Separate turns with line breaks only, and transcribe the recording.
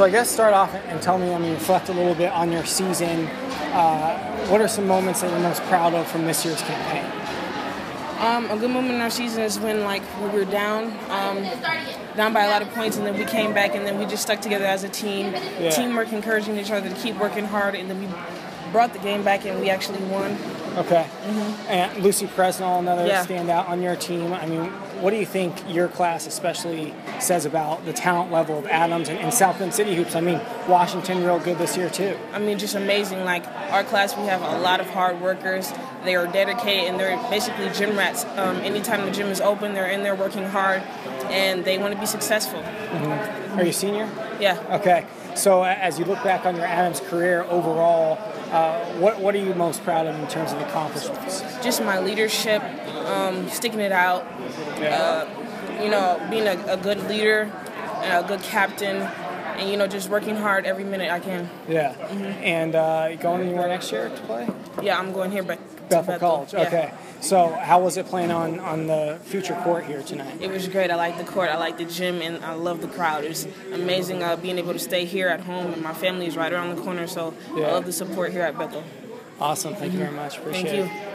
So I guess start off and tell me, I mean, reflect a little bit on your season. Uh, what are some moments that you're most proud of from this year's campaign?
Um, a good moment in our season is when like we were down, um, down by a lot of points, and then we came back, and then we just stuck together as a team.
Yeah.
Teamwork, encouraging each other to keep working hard, and then we brought the game back, and we actually won.
Okay. And Lucy Presnell, another
Mm-hmm. Yeah.
standout on your team. I mean, what do you think your class especially says about the talent level of Adams and, and South Bend City Hoops? I mean, Washington real good this year too.
I mean, just amazing. Like our class, we have a lot of hard workers. They are dedicated, and they're basically gym rats. Um, anytime the gym is open, they're in there working hard, and they want to be successful.
Are you a senior?
Yeah.
Okay. So as you look back on your Adams career overall, uh, what what are you most proud of in terms of accomplishments?
just my leadership, um, sticking it out, uh, you know, being a, a good leader and a good captain, and you know, just working hard every minute I can.
Yeah.
Mm-hmm.
And uh, going anywhere next year to play?
Yeah, I'm going here, but
Bethel College.
Yeah.
Okay. So how was it playing on on the future court here tonight?
It was great. I like the court. I like the gym, and I love the crowd. It's amazing uh, being able to stay here at home, and my family is right around the corner. So
Yeah.
I love the support here at Bethel.
Awesome. Thank you very much. Appreciate
Thank
it.
you.